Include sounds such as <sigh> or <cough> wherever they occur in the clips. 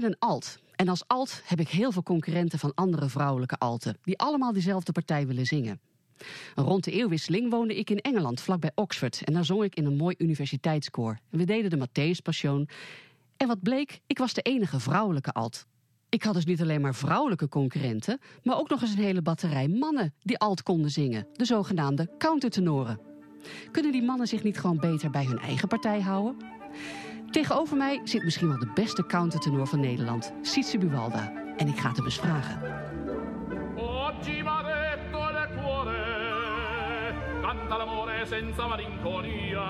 ben een alt. En als alt heb ik heel veel concurrenten van andere vrouwelijke alten... die allemaal dezelfde partij willen zingen. Rond de eeuwwisseling woonde ik in Engeland, vlakbij Oxford. En daar zong ik in een mooi universiteitskoor. We deden de Matthäus Passion. En wat bleek, ik was de enige vrouwelijke alt. Ik had dus niet alleen maar vrouwelijke concurrenten... maar ook nog eens een hele batterij mannen die alt konden zingen. De zogenaamde countertenoren. Kunnen die mannen zich niet gewoon beter bij hun eigen partij houden? Tegenover mij zit misschien wel de beste countertenor van Nederland, Sietse Buwalda. En ik ga het hem eens vragen. Oggi m'ha detto il cuore, canta l'amore senza malinconia.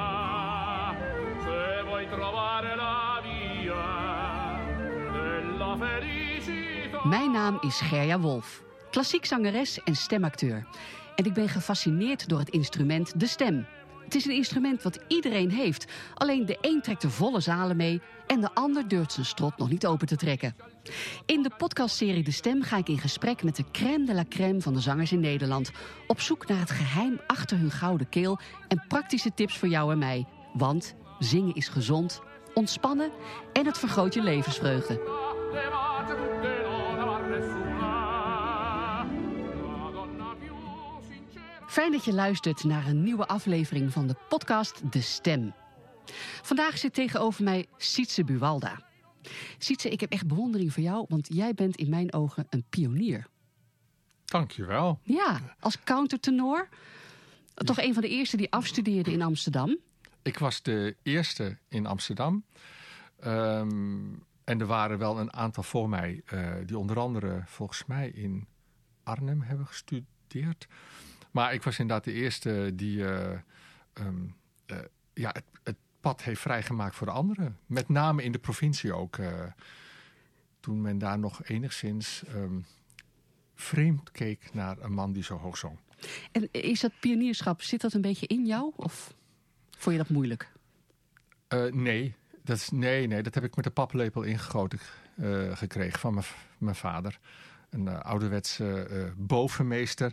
Se vuoi trovare la via della felicità. Mijn naam is Gerja Wolf, klassiek zangeres en stemacteur. En ik ben gefascineerd door het instrument de stem. Het is een instrument wat iedereen heeft. Alleen de een trekt de volle zalen mee en de ander durft zijn strot nog niet open te trekken. In de podcastserie De Stem ga ik in gesprek met de crème de la crème van de zangers in Nederland. Op zoek naar het geheim achter hun gouden keel en praktische tips voor jou en mij. Want zingen is gezond, ontspannen en het vergroot je levensvreugde. Fijn dat je luistert naar een nieuwe aflevering van de podcast De Stem. Vandaag zit tegenover mij Sietse Buwalda. Sietse, ik heb echt bewondering voor jou, want jij bent in mijn ogen een pionier. Dankjewel. Ja, als countertenor. Toch een van de eerste die afstudeerde in Amsterdam. Ik was de eerste in Amsterdam. Ehm, en er waren wel een aantal voor mij, eh, die onder andere volgens mij in Arnhem hebben gestudeerd. Maar ik was inderdaad de eerste die eh, ehm, eh, ja, het, het pad heeft vrijgemaakt voor de anderen. Met name in de provincie ook. eh, toen men daar nog enigszins ehm, vreemd keek naar een man die zo hoog zong. En is dat pionierschap, zit dat een beetje in jou? Of vond je dat moeilijk? Nee, dat is, nee, nee, dat heb ik met de paplepel ingegoten gekregen van mijn vader. Een eh, ouderwetse eh, bovenmeester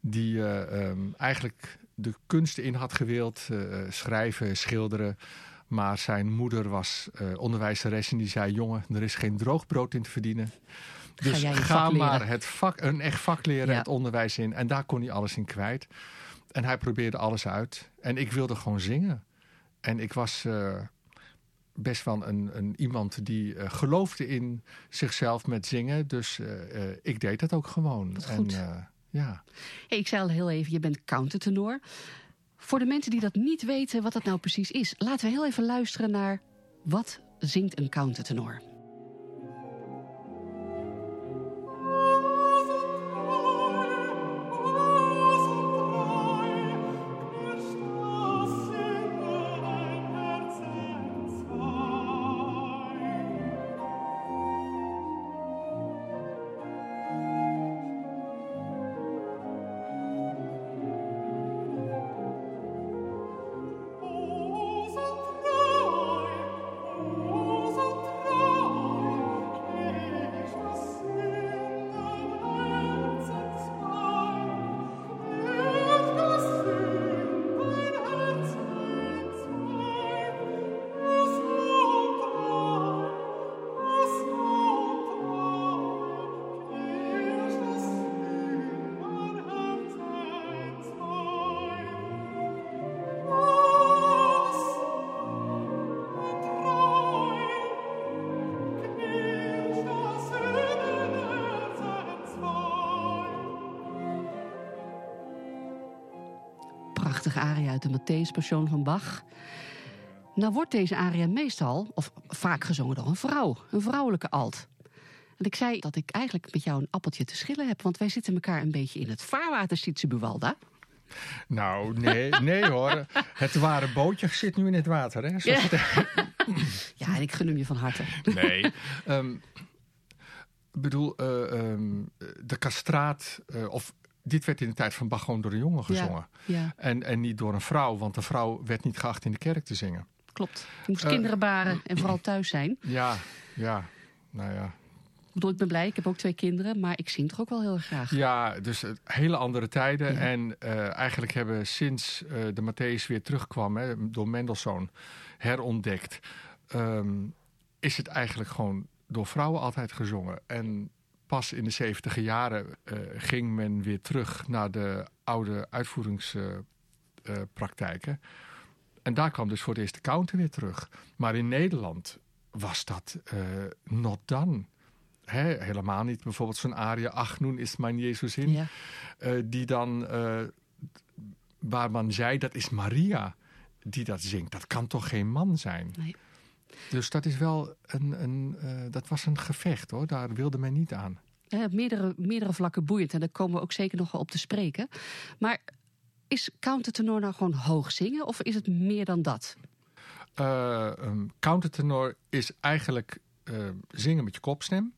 die eh, ehm, eigenlijk de kunsten in had gewild. schrijven, schilderen. Maar zijn moeder was onderwijzeres en die zei... jongen, er is geen droog brood in te verdienen. Dus ga vak leren." maar het vak, een echt vak leren, Ja. het onderwijs in. En daar kon hij alles in kwijt. En hij probeerde alles uit. En ik wilde gewoon zingen. En ik was best wel een, een iemand die eh, geloofde in zichzelf met zingen. Dus eh, eh, ik deed dat ook gewoon. Wat en goed. ja, Hey, ik zei al heel even, je bent countertenor. Voor de mensen die dat niet weten wat dat nou precies is... laten we heel even luisteren naar wat zingt een countertenor. Aria uit de Matthäus Passion van Bach. Nou wordt deze aria meestal, of vaak gezongen door een vrouw. Een vrouwelijke alt. En ik zei dat ik eigenlijk met jou een appeltje te schillen heb... want wij zitten elkaar een beetje in het vaarwater, Sietse Buwalda. nou nee, nee hoor. Het ware bootje zit nu in het water. Hè? Ja. <laughs> Ja, en ik gun hem je van harte. Nee. Ehm, ik bedoel, eh, ehm, de kastraat, eh, of dit werd in de tijd van Bach gewoon door een jongen gezongen. Ja, En, en niet door een vrouw, want de vrouw werd niet geacht in de kerk te zingen. klopt. Je moest Eh, kinderen baren en vooral thuis zijn. Ja, ja, nou ja. Ik bedoel, ik ben blij, ik heb ook twee kinderen... maar ik zing toch ook wel heel graag. Ja, dus eh, hele andere tijden. Ja. En eh, eigenlijk hebben sinds eh, de Matthäus weer terugkwam, hè, door Mendelssohn, herontdekt, ehm, is het eigenlijk gewoon door vrouwen altijd gezongen. En pas in de 70 jaren eh, ging men weer terug naar de oude uitvoeringspraktijken. en daar kwam dus voor de eerste counter weer terug. Maar in Nederland was dat eh, not done. Helemaal niet. Bijvoorbeeld zo'n aria, ach, nun is mijn Jezus in. Ja. eh, die dan, eh, waar man zei, dat is Maria die dat zingt. Dat kan toch geen man zijn? Nee. Dus dat is wel een, een eh, dat was een gevecht hoor. Daar wilde men niet aan. Ja, op meerdere, meerdere vlakken boeiend. En daar komen we ook zeker nog wel op te spreken. Maar is countertenor nou gewoon hoog zingen? Of is het meer dan dat? Eh, een countertenor is eigenlijk eh, zingen met je kopstem.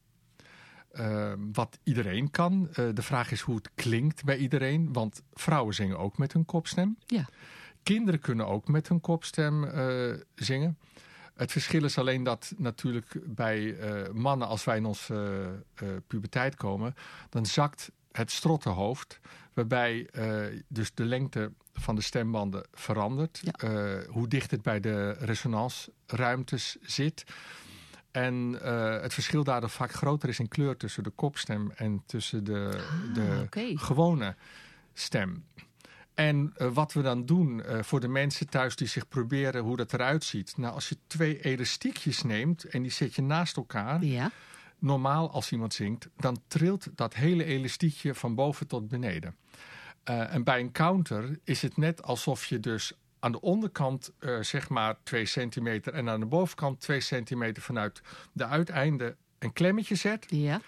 Eh, wat iedereen kan. Eh, de vraag is hoe het klinkt bij iedereen. Want vrouwen zingen ook met hun kopstem. Ja. Kinderen kunnen ook met hun kopstem eh, zingen. Het verschil is alleen dat natuurlijk bij eh, mannen, als wij in onze eh, puberteit komen, dan zakt het strottenhoofd, waarbij dus de lengte van de stembanden verandert. Ja. Hoe dicht het bij de resonansruimtes zit. En het verschil daardoor vaak groter is in kleur tussen de kopstem en tussen de, de Ah, gewone stem. En eh, wat we dan doen eh, voor de mensen thuis die zich proberen hoe dat eruit ziet. Nou, als je twee elastiekjes neemt en die zet je naast elkaar. Ja. Normaal als iemand zingt, dan trilt dat hele elastiekje van boven tot beneden. Eh, en bij een counter is het net alsof je dus aan de onderkant zeg maar 2 centimeter en aan de bovenkant 2 centimeter vanuit de uiteinden een klemmetje zet. Ja.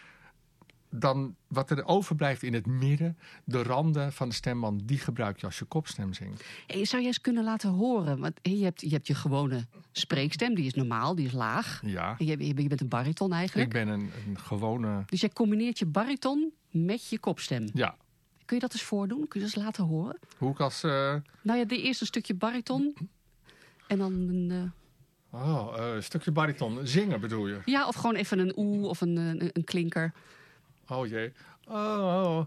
Dan wat er overblijft in het midden, de randen van de stemband, die gebruik je als je kopstem zingt. Hey, zou je eens kunnen laten horen? Want je hebt, je hebt je gewone spreekstem, die is normaal, die is laag. Ja, je, je bent een bariton eigenlijk. ik ben een, een gewone. Dus jij combineert je bariton met je kopstem. Ja, Kun je dat eens voordoen? Kun je dat eens laten horen? hoe ik als. eh, Nou ja, de eerste stukje bariton. En dan een... eh, oh, eh, een stukje bariton. Zingen bedoel je? ja, of gewoon even een oe of een, een, een klinker. Oh jee. Oh.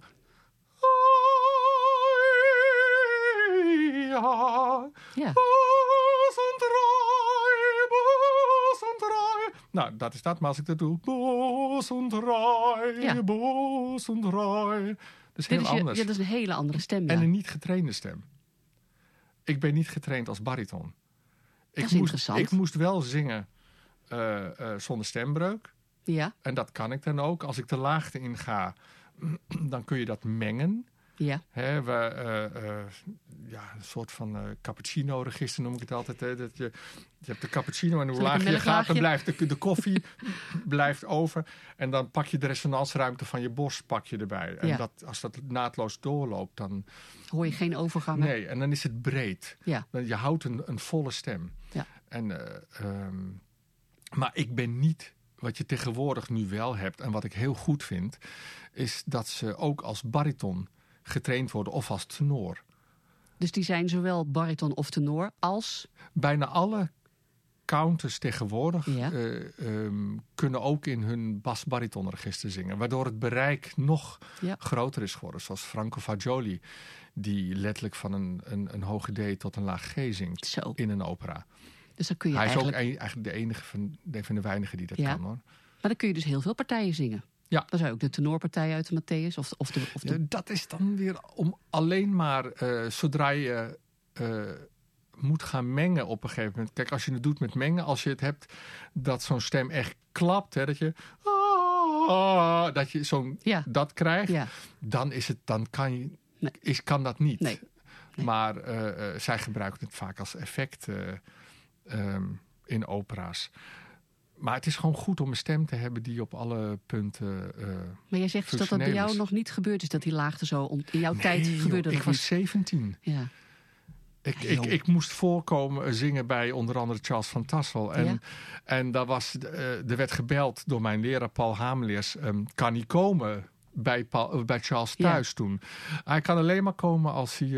Ja. Ja. Bos en draai, bos en draai. Nou, dat is dat, maar als ik dat doe. Bos en draai, Ja. bos en draai. Dat is Dit heel is, je, anders. ja, dat is een hele andere stem. Ja. En een niet getrainde stem. Ik ben niet getraind als bariton. Ik is moest, interessant. Ik moest wel zingen eh, eh, zonder stembreuk. Ja, En dat kan ik dan ook. Als ik de laagte in ga, <clears throat> dan kun je dat mengen. ja. Hè, we, eh, eh, ja, een soort van eh, cappuccino-register noem ik het altijd. Hè, dat je, je hebt de cappuccino en hoe lager je gaat, dan blijft de, de koffie <laughs> blijft over. En dan pak je de resonansruimte van je borst pak je erbij. En Ja. dat, als dat naadloos doorloopt, dan... Hoor je geen overgangen. Nee, en dan is het breed. Ja. Dan- Je houdt een, een volle stem. Ja. En, eh, ehm, maar ik ben niet... Wat je tegenwoordig nu wel hebt en wat ik heel goed vind... is dat ze ook als bariton getraind worden of als tenor. Dus die zijn zowel bariton of tenor als... Bijna alle counters tegenwoordig Ja. eh, ehm, kunnen ook in hun bas-baritonregister zingen. Waardoor het bereik nog Ja. groter is geworden. Zoals Franco Fagioli, die letterlijk van een, een, een hoge D tot een laag G zingt Zo. in een opera. Dus dan kun je Hij is eigenlijk... ook een- eigenlijk de enige van, de, van de weinigen die dat Ja. kan hoor. Maar dan kun je dus heel veel partijen zingen. Ja. Dan zou je ook de tenorpartij uit de Matthäus of, of de... Of de Ja, dat is dan weer om alleen maar eh, zodra je eh, moet gaan mengen op een gegeven moment. Kijk, als je het doet met mengen, als je het hebt dat zo'n stem echt klapt, hè, dat je ah, dat je zo'n Ja. dat krijgt, ja. dan is het dan kan je Nee. is kan dat niet. Nee. Nee. Maar eh, zij gebruiken het vaak als effect eh, ehm, in opera's. Maar het is gewoon goed om een stem te hebben die op alle punten. eh, Maar jij zegt dus dat dat bij jou is. nog niet gebeurd is, dat die laagte zo... ont- In jouw Nee, tijd joh, gebeurde ik dat was niet. 17. Ja. Ik, Ja, ik, ik moest voorkomen eh, zingen bij onder andere Charles van Tassel. En, Ja. en daar was, eh, er werd gebeld door mijn leraar Paul Hameleers. ehm, kan hij komen bij, Paul, bij Charles thuis toen? Hij kan alleen maar komen als hij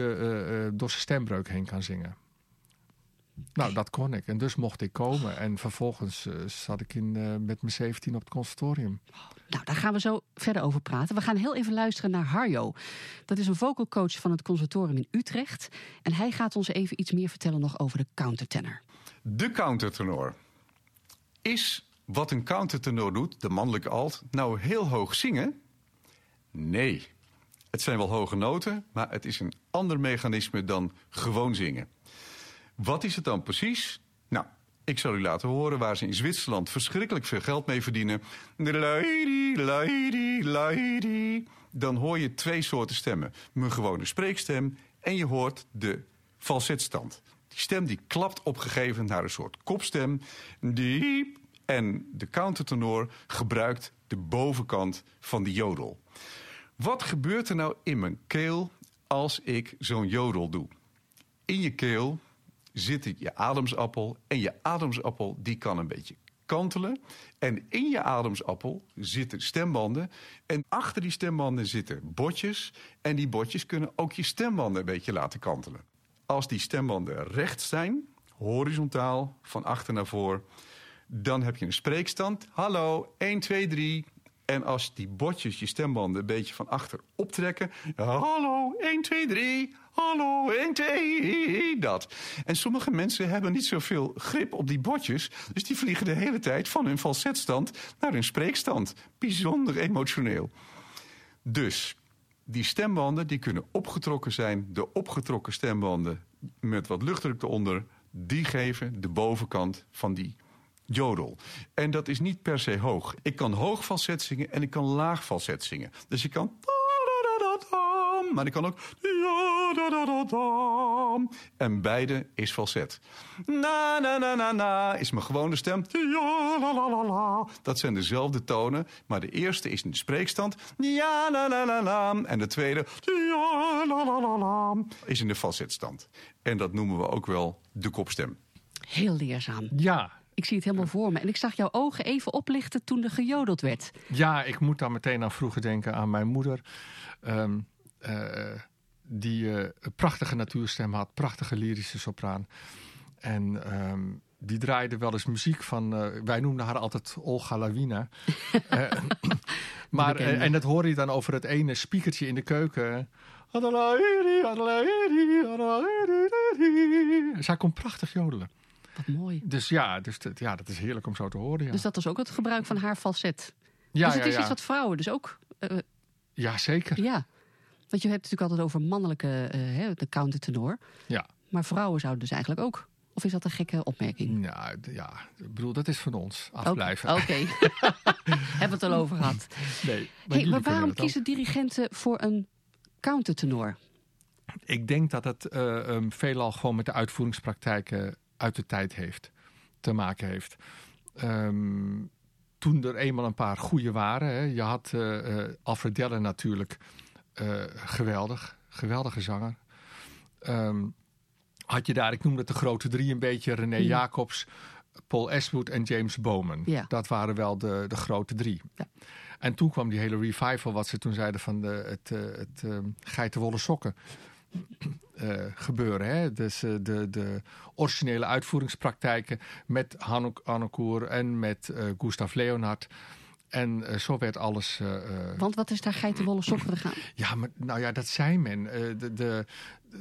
door zijn stembreuk heen kan zingen. Nou, dat kon ik. En dus mocht ik komen. En vervolgens eh, zat ik in, eh, met mijn 17 op het conservatorium. Nou, daar gaan we zo verder over praten. We gaan heel even luisteren naar Harjo. Dat is een vocal coach van het conservatorium in Utrecht. En hij gaat ons even iets meer vertellen nog over de countertenor. De countertenor is wat een countertenor doet, de mannelijke alt, nou heel hoog zingen? Nee. Het zijn wel hoge noten, maar het is een ander mechanisme dan gewoon zingen. Wat is het dan precies? Nou, ik zal u laten horen waar ze in Zwitserland verschrikkelijk veel geld mee verdienen. Lady, lady, lady. Dan hoor je twee soorten stemmen. Mijn gewone spreekstem en je hoort de falsetstand. Die stem die klapt opgegeven naar een soort kopstem. Diep. En de countertenor gebruikt de bovenkant van die jodel. Wat gebeurt er nou in mijn keel als ik zo'n jodel doe? In je keel zit je ademsappel en je ademsappel die kan een beetje kantelen. En in je ademsappel zitten stembanden. En achter die stembanden zitten botjes. En die botjes kunnen ook je stembanden een beetje laten kantelen. Als die stembanden recht zijn, horizontaal, van achter naar voor... dan heb je een spreekstand. Hallo, 1, 2, 3. En als die botjes je stembanden een beetje van achter optrekken... hallo, 1, 2, 3... Hallo, 1, 2, dat. En sommige mensen hebben niet zoveel grip op die botjes. Dus die vliegen de hele tijd van hun falsetstand naar hun spreekstand. Bijzonder emotioneel. Dus die stembanden die kunnen opgetrokken zijn. De opgetrokken stembanden met wat luchtdruk eronder... die geven de bovenkant van die jodel. En dat is niet per se hoog. Ik kan hoog falset zingen en ik kan laag falset zingen. Dus je kan... Maar ik kan ook... En beide is falset. Na, na, na, na, na is mijn gewone stem. Dat zijn dezelfde tonen, maar de eerste is in de spreekstand. En de tweede is in de falsetstand. En dat noemen we ook wel de kopstem. Heel leerzaam. Ja, Ik zie het helemaal voor me. En ik zag jouw ogen even oplichten toen er gejodeld werd. Ja, ik moet dan meteen aan vroeger denken aan mijn moeder. ehm, eh, die eh, een prachtige natuurstem had, prachtige lyrische sopraan. En ehm, die draaide wel eens muziek van, eh, wij noemden haar altijd Olga Lawina. <laughs> Maar, en dat hoor je dan over het ene spiekertje in de keuken. Zij kon prachtig jodelen. Wat mooi. Dus ja, dus dat, ja, dat is heerlijk om zo te horen. Ja, Dus dat was ook het gebruik van haar falset. ja, dus het ja, is ja. iets wat vrouwen dus ook... eh, ja, zeker. ja. Want je hebt het natuurlijk altijd over mannelijke, hè, de countertenor. Ja. Maar vrouwen zouden dus eigenlijk ook... Of is dat een gekke opmerking? Ja, d- ja, ik bedoel, dat is van ons. Afblijven. Oké, <laughs> <laughs> hebben we het al over gehad. Nee, Hey, maar waarom kiezen dirigenten voor een countertenor? Ik denk dat het eh, ehm, veelal gewoon met de uitvoeringspraktijken uit de tijd heeft, te maken heeft. Ehm, toen er eenmaal een paar goede waren, hè, je had eh, eh, Alfred Deller natuurlijk, eh, geweldig, geweldige zanger. Ehm, had je daar, ik noem het de grote drie een beetje, René Mm. Jacobs, Paul Ashwood en James Bowman. Ja. Dat waren wel de, de grote drie. Ja. En toen kwam die hele revival, wat ze toen zeiden van de, het, eh, het eh, geitenwolle sokken eh, gebeuren. Hè? Dus eh, de, de originele uitvoeringspraktijken met Hanuk Annekoer en met eh, Gustav Leonhard. En zo werd alles. Want wat is daar geitenwolle sokken gaan? ja, maar nou ja, dat zei men. De, de,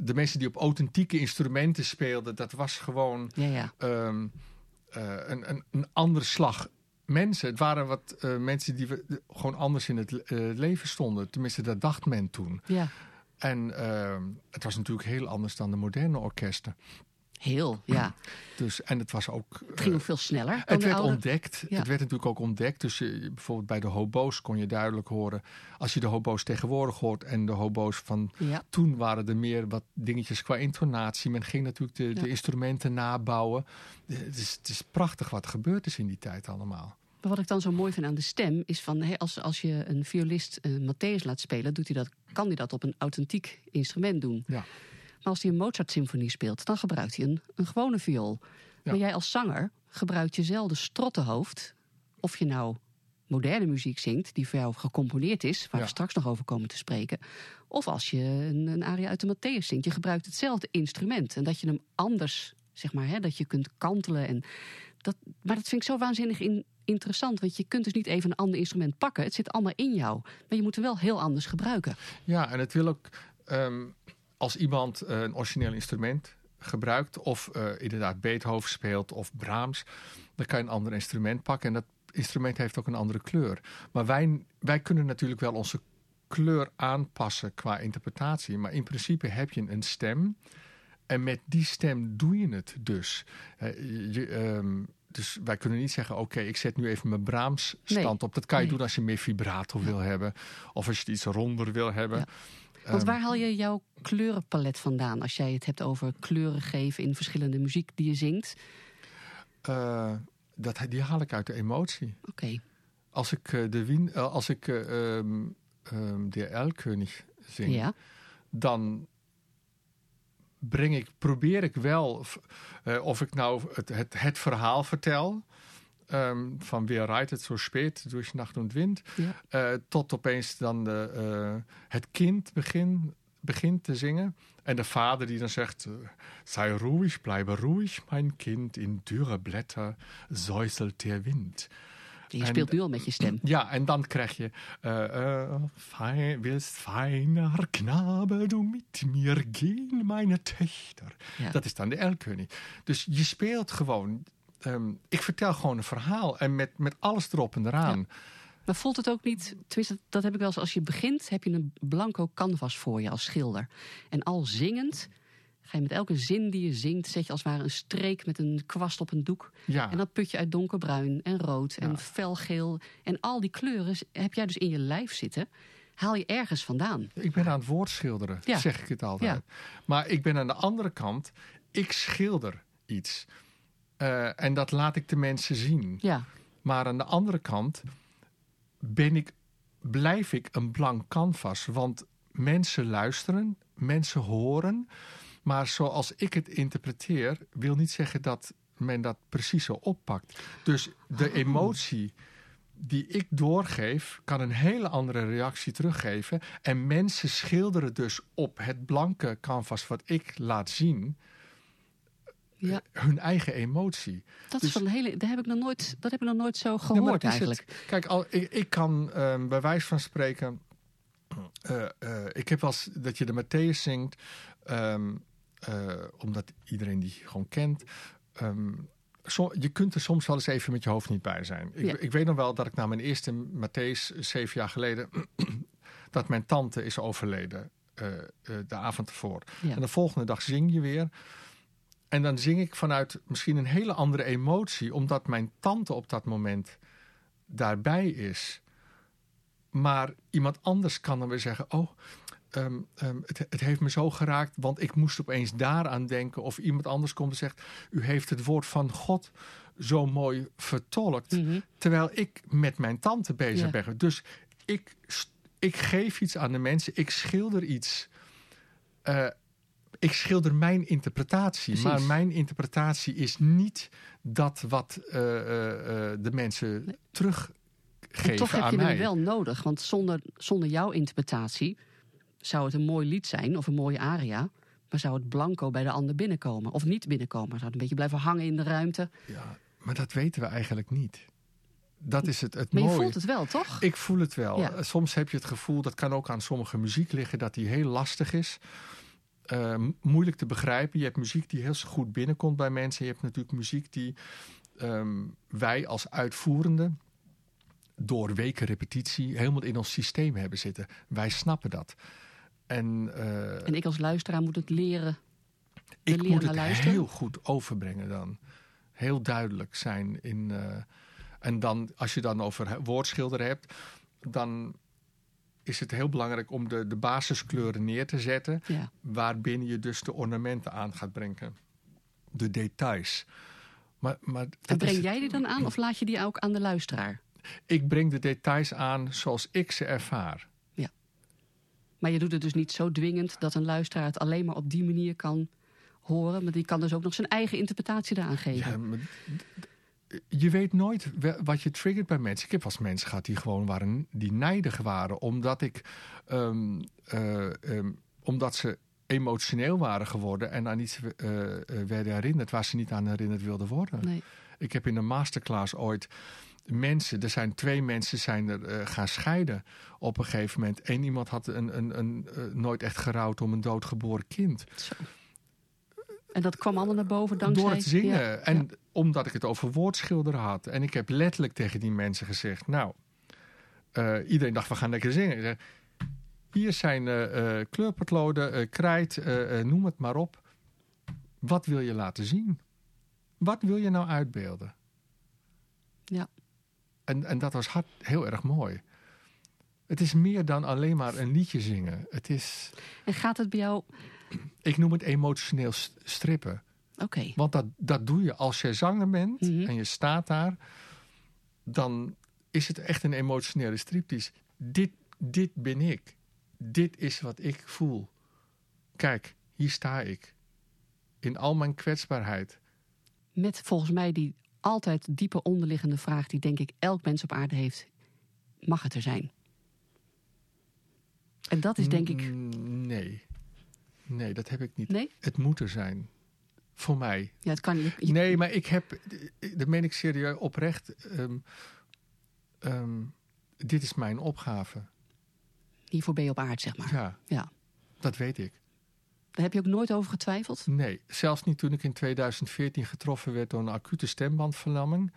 de mensen die op authentieke instrumenten speelden, dat was gewoon Ja, ja. ehm, eh, een, een, een andere slag mensen. Het waren wat mensen die we, gewoon anders in het le- leven stonden. Tenminste, dat dacht men toen. ja. En ehm, het was natuurlijk heel anders dan de moderne orkesten. Heel, ja. <clears throat> Dus, en het was ook. Het ging eh, veel sneller. het werd oude- ontdekt. Ja. Het werd natuurlijk ook ontdekt. Dus je, bijvoorbeeld bij de hobo's kon je duidelijk horen. Als je de hobo's tegenwoordig hoort en de hobo's van Ja. toen waren er meer wat dingetjes qua intonatie. Men ging natuurlijk de, de instrumenten nabouwen. Het is, het is prachtig wat er gebeurd is in die tijd allemaal. Maar wat ik dan zo mooi vind aan de stem is van hè, als, als je een violist uh, Matthäus laat spelen, doet hij dat, kan hij dat op een authentiek instrument doen. Ja. Maar als hij een Mozart-symfonie speelt, dan gebruikt hij een, een gewone viool. Ja. Maar jij als zanger gebruikt je zelden strottenhoofd. Of je nou moderne muziek zingt, die voor jou gecomponeerd is, waar Ja. we straks nog over komen te spreken. Of als je een, een aria uit de Matthäus zingt, je gebruikt hetzelfde instrument. En dat je hem anders, zeg maar, hè, dat je kunt kantelen. En dat, maar dat vind ik zo waanzinnig in, interessant, want je kunt dus niet even een ander instrument pakken. Het zit allemaal in jou, maar je moet het wel heel anders gebruiken. Ja, en het wil ook ehm, als iemand eh, een origineel instrument gebruikt, of eh, inderdaad Beethoven speelt of Brahms, dan kan je een ander instrument pakken. En dat instrument heeft ook een andere kleur. Maar wij, wij kunnen natuurlijk wel onze kleur aanpassen qua interpretatie. Maar in principe heb je een stem. En met die stem doe je het dus. Eh, je, ehm, dus wij kunnen niet zeggen, oké, ik zet nu even mijn Brahms stand op. Dat kan je Nee. doen als je meer vibrato wil hebben. Of als je het iets ronder wil hebben. Ja. Want Ehm, waar haal je jouw kleurenpalet vandaan als jij het hebt over kleuren geven in verschillende muziek die je zingt? eh, dat, die haal ik uit de emotie. Oké, Als ik, eh, de, wien, eh, als ik ehm, ehm, de Elkönig zing, ja. dan breng ik, probeer ik wel, eh, of ik nou het, het, het verhaal vertel, ehm, van weer rijdt het zo spät door nacht en wind, Ja. eh, tot opeens dan de, eh, het kind begin, begint te zingen. En de vader die dan zegt, sei ruhig, bleibe ruhig, mijn kind, in dürre Blätter säuselt der Wind. Je En- speelt nu al met je stem. Ja, en dan krijg je... fein, willst feiner Knabe, du mit mir gehen, meine Töchter. Ja. Dat is dan de Elkönig. Dus je speelt gewoon... ehm, ik vertel gewoon een verhaal. En met, met alles erop en eraan. Maar voelt het ook niet, tenminste, dat heb ik wel eens, als je begint heb je een blanco canvas voor je als schilder. En al zingend ga je met elke zin die je zingt, zet je als het ware een streek met een kwast op een doek. Ja, En dan put je uit donkerbruin en rood en Ja. felgeel. En al die kleuren heb jij dus in je lijf zitten. Haal je ergens vandaan. ik ben aan het woord schilderen, Ja. zeg ik het altijd. Maar ik ben aan de andere kant... Ik schilder iets. Eh, en dat laat ik de mensen zien. Ja, Maar aan de andere kant ben ik, blijf ik een blank canvas. Want mensen luisteren, mensen horen. Maar zoals ik het interpreteer, wil niet zeggen dat men dat precies zo oppakt. Dus de emotie die ik doorgeef, kan een hele andere reactie teruggeven. En mensen schilderen dus op het blanke canvas wat ik laat zien, ja. hun eigen emotie. Dat, Dus- is wel een hele, dat, heb ik nog nooit, dat heb ik nog nooit zo Ja, gehoord het. eigenlijk. Kijk, al, ik, ik kan ehm, bij wijze van spreken. eh, eh, ik heb wel eens dat je de Matthäus zingt. ehm, eh, omdat iedereen die gewoon kent. Ehm, so- je kunt er soms wel eens even met je hoofd niet bij zijn. Ik, Ja. ik weet nog wel dat ik na mijn eerste Matthäus zeven jaar geleden. <clears throat> dat mijn tante is overleden. eh, eh, de avond ervoor. Ja. En de volgende dag zing je weer. En dan zing ik vanuit misschien een hele andere emotie, omdat mijn tante op dat moment daarbij is. Maar iemand anders kan dan weer zeggen: Oh, ehm, ehm, het, het heeft me zo geraakt, want ik moest opeens daaraan denken. Of iemand anders komt en zegt: U heeft het woord van God zo mooi vertolkt. Mhm. Terwijl ik met mijn tante bezig Ja. ben. Dus ik, ik geef iets aan de mensen, ik schilder iets. Eh, ik schilder mijn interpretatie. Precies. Maar mijn interpretatie is niet dat wat eh, eh, de mensen teruggeven En toch heb aan je mij. hem wel nodig. Want zonder, zonder jouw interpretatie zou het een mooi lied zijn of een mooie aria. Maar zou het blanco bij de ander binnenkomen? Of niet binnenkomen? Zou het een beetje blijven hangen in de ruimte? Ja, maar dat weten we eigenlijk niet. Dat is het, het Maar je mooie. voelt het wel, toch? Ik voel het wel. Ja. Eh, Soms heb je het gevoel, dat kan ook aan sommige muziek liggen, dat die heel lastig is. Eh, m- moeilijk te begrijpen. Je hebt muziek die heel goed binnenkomt bij mensen. Je hebt natuurlijk muziek die ehm, wij als uitvoerende door weken repetitie helemaal in ons systeem hebben zitten. Wij snappen dat. En, eh, En ik als luisteraar moet het leren. ik leren moet het luisteren? heel goed overbrengen dan. Heel duidelijk zijn. In, eh, en dan, als je dan over woordschilderen hebt, dan is het heel belangrijk om de, de basiskleuren neer te zetten. Ja. Waarbinnen je dus de ornamenten aan gaat brengen. De details. Maar, maar En breng jij die dan aan of laat je die ook aan de luisteraar? Ik breng de details aan zoals ik ze ervaar. Maar je doet het dus niet zo dwingend dat een luisteraar het alleen maar op die manier kan horen. Maar die kan dus ook nog zijn eigen interpretatie eraan geven. Ja, maar je weet nooit wat je triggert bij mensen. Ik heb eens mensen gehad die gewoon waren, die nijdig waren. Omdat ik, ehm, eh, ehm, omdat ze emotioneel waren geworden en aan iets eh, eh, werden herinnerd waar ze niet aan herinnerd wilden worden. Nee. Ik heb in een masterclass ooit mensen, er zijn twee mensen zijn er eh, gaan scheiden op een gegeven moment. Eén iemand had een, een, een, eh, nooit echt gerouwd om een doodgeboren kind. Zo. En dat kwam allemaal naar boven dankzij... Door het zingen. Ja, En ja. omdat ik het over woordschilderen had. En ik heb letterlijk tegen die mensen gezegd... Nou, eh, iedereen dacht, we gaan lekker zingen. Zeg, hier zijn kleurpotloden, krijt, noem het maar op. Wat wil je laten zien? Wat wil je nou uitbeelden? Ja. En, en dat was hard, heel erg mooi. Het is meer dan alleen maar een liedje zingen. Het is, En gaat het bij jou... ik noem het emotioneel st- strippen. Oké. Want dat, dat doe je als je zanger bent Mhm. en je staat daar. Dan is het echt een emotionele striptease. Dit, dit ben ik. Dit is wat ik voel. Kijk, hier sta ik. In al mijn kwetsbaarheid. Met volgens mij die altijd diepe onderliggende vraag... die denk ik elk mens op aarde heeft. Mag het er zijn? En dat is denk ik... Mm, Nee. Nee, dat heb ik niet. Nee? Het moet er zijn. Voor mij. Ja, het kan niet. Je- Nee, maar ik heb, dat meen ik serieus oprecht. ehm, ehm, dit is mijn opgave. Hiervoor ben je op aarde, zeg maar. Ja, Ja. dat weet ik. Daar heb je ook nooit over getwijfeld? Nee, zelfs niet toen ik in 2014 getroffen werd door een acute stembandverlamming.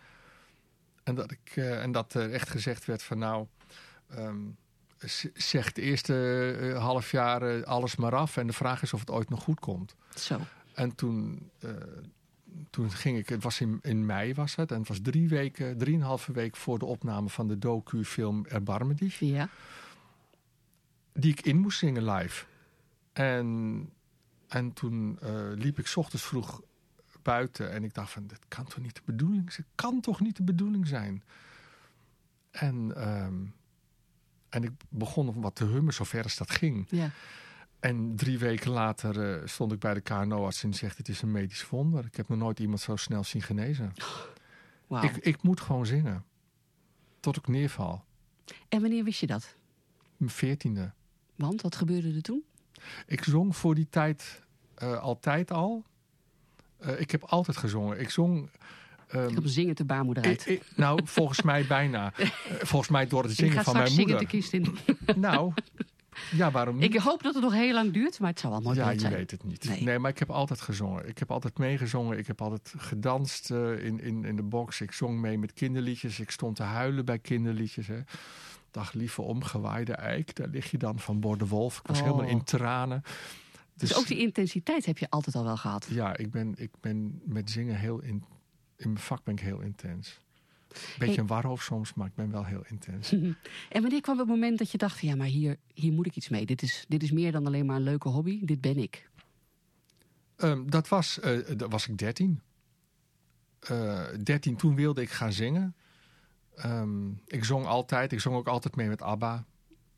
En dat, ik, eh, en dat er echt gezegd werd van nou, z- zeg het eerste eh, half jaar eh, alles maar af. En de vraag is of het ooit nog goed komt. Zo. En toen, toen ging ik, het was in, in mei was het. En het was drie weken, drieënhalve week voor de opname van de docu-film Erbarme dich. Ja. Die ik in moest zingen live. En, en toen eh, liep ik ochtends vroeg buiten. En ik dacht van, dit kan toch niet de bedoeling zijn? kan toch niet de bedoeling zijn? En, ehm, en ik begon wat te hummen, zover als dat ging. Ja. En drie weken later eh, stond ik bij de KNO-arts en die zegt: Het is een medisch wonder. Ik heb nog nooit iemand zo snel zien genezen. Ik, ik moet gewoon zingen. Tot ik neerval. En wanneer wist je dat? Mijn veertiende. Want, wat gebeurde er toen? Ik zong voor die tijd eh, altijd al. Eh, ik heb altijd gezongen. Ik zong. ehm, Ik heb zingen de baarmoeder uit. ik- ik- nou, volgens mij bijna. <laughs> Eh, volgens mij door het Ik zingen ga van mijn zingen de moeder. kist in. <laughs> Nou, ja, waarom niet? Ik hoop dat het nog heel lang duurt, maar het zou wel mooi Ja, beeld je zijn. weet het niet. Nee. Nee. maar ik heb altijd gezongen. Ik heb altijd meegezongen. Ik heb altijd gedanst in, in, in de box. Ik zong mee met kinderliedjes. Ik stond te huilen bij kinderliedjes. Hè. Dag lieve omgewaaide eik. Daar lig je dan van Borde Wolf. Ik was Oh. helemaal in tranen. Dus ook die intensiteit heb je altijd al wel gehad. Ja, ik ben, ik ben met zingen heel... In, in mijn vak ben ik heel intens. Beetje Hey. een warhoofd soms, maar ik ben wel heel intens. <laughs> En wanneer kwam het moment dat je dacht, ja, maar hier, hier moet ik iets mee. Dit is, dit is meer dan alleen maar een leuke hobby. Dit ben ik. Ehm, dat was, eh, dat was ik 13. Eh 13, toen wilde ik gaan zingen. Ehm, ik zong altijd, ik zong ook altijd mee met ABBA.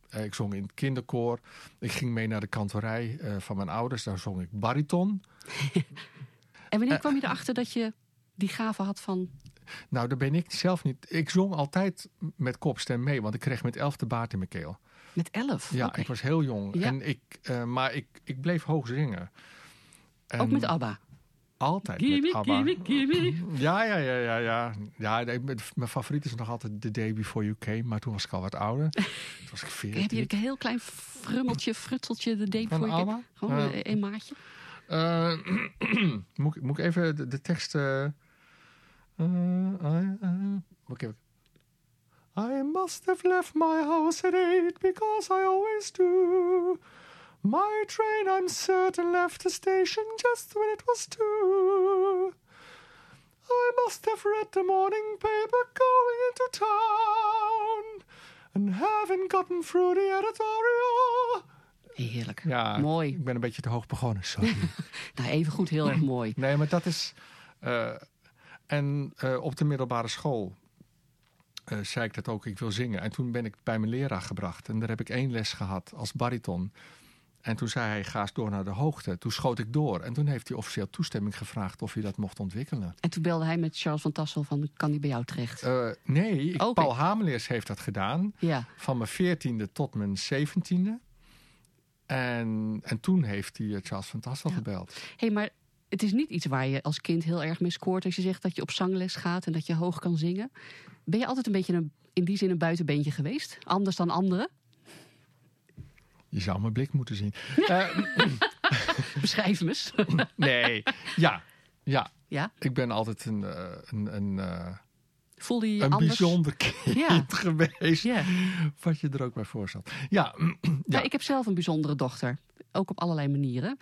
Eh, ik zong in het kinderkoor. Ik ging mee naar de kantorij eh, van mijn ouders. Daar zong ik bariton. <laughs> En wanneer kwam je erachter dat je die gave had van... Nou, daar ben ik zelf niet. Ik zong altijd met kopstem mee, want ik kreeg met elf de baard in mijn keel. Met elf? Ja, ik was heel jong. Ja. En ik, eh, maar ik, ik bleef hoog zingen. En Ook met ABBA? Altijd met Gimme, ABBA. gimme, gimme. Ja, ja, ja, ja. ja. ja nee, mijn mijn favoriet is nog altijd The Day Before You Came. Maar toen was ik al wat ouder. toen was ik Heb je 14. een heel klein frummeltje, frutseltje de day voor je? ABBA? Gewoon Eh. een, een maatje? Eh, <clears throat> moet, ik- moet ik even de, de tekst... even... I must have left my house at eight because I always do. My train, I'm certain, left the station just when it was two. I must have read the morning paper going into town. And having gotten through the editorial. Heerlijk. Ja, Mooi. ik ben een beetje te hoog begonnen, sorry. <laughs> Nou, even goed, heel erg mooi. Nee, maar dat is. eh, en eh, op de middelbare school eh, zei ik dat ook, ik wil zingen. En toen ben ik bij mijn leraar gebracht. En daar heb ik één les gehad als bariton. En toen zei hij, ga eens door naar de hoogte. Toen schoot ik door. En toen heeft hij officieel toestemming gevraagd of hij dat mocht ontwikkelen. En toen belde hij met Charles van Tassel van, kan die bij jou terecht? Eh, nee, ik. Paul Hameleers heeft dat gedaan. Ja, Van mijn veertiende tot mijn zeventiende. En, en toen heeft hij eh, Charles van Tassel Ja. gebeld. hey, maar het is niet iets waar je als kind heel erg mee scoort... als je zegt dat je op zangles gaat en dat je hoog kan zingen. Ben je altijd een beetje een, in die zin een buitenbeentje geweest? Anders dan anderen? Je zou mijn blik moeten zien. Eh, <laughs> Beschrijf hem eens. <laughs> Nee, ja, ja. ja? Ik ben altijd een, eh, een, een, eh, Voelde je je een anders? bijzonder kind Ja. <laughs> geweest. Ja. Wat je er ook bij voorstelt. Ja, <clears throat> Ja. ja. ik heb zelf een bijzondere dochter. Ook op allerlei manieren.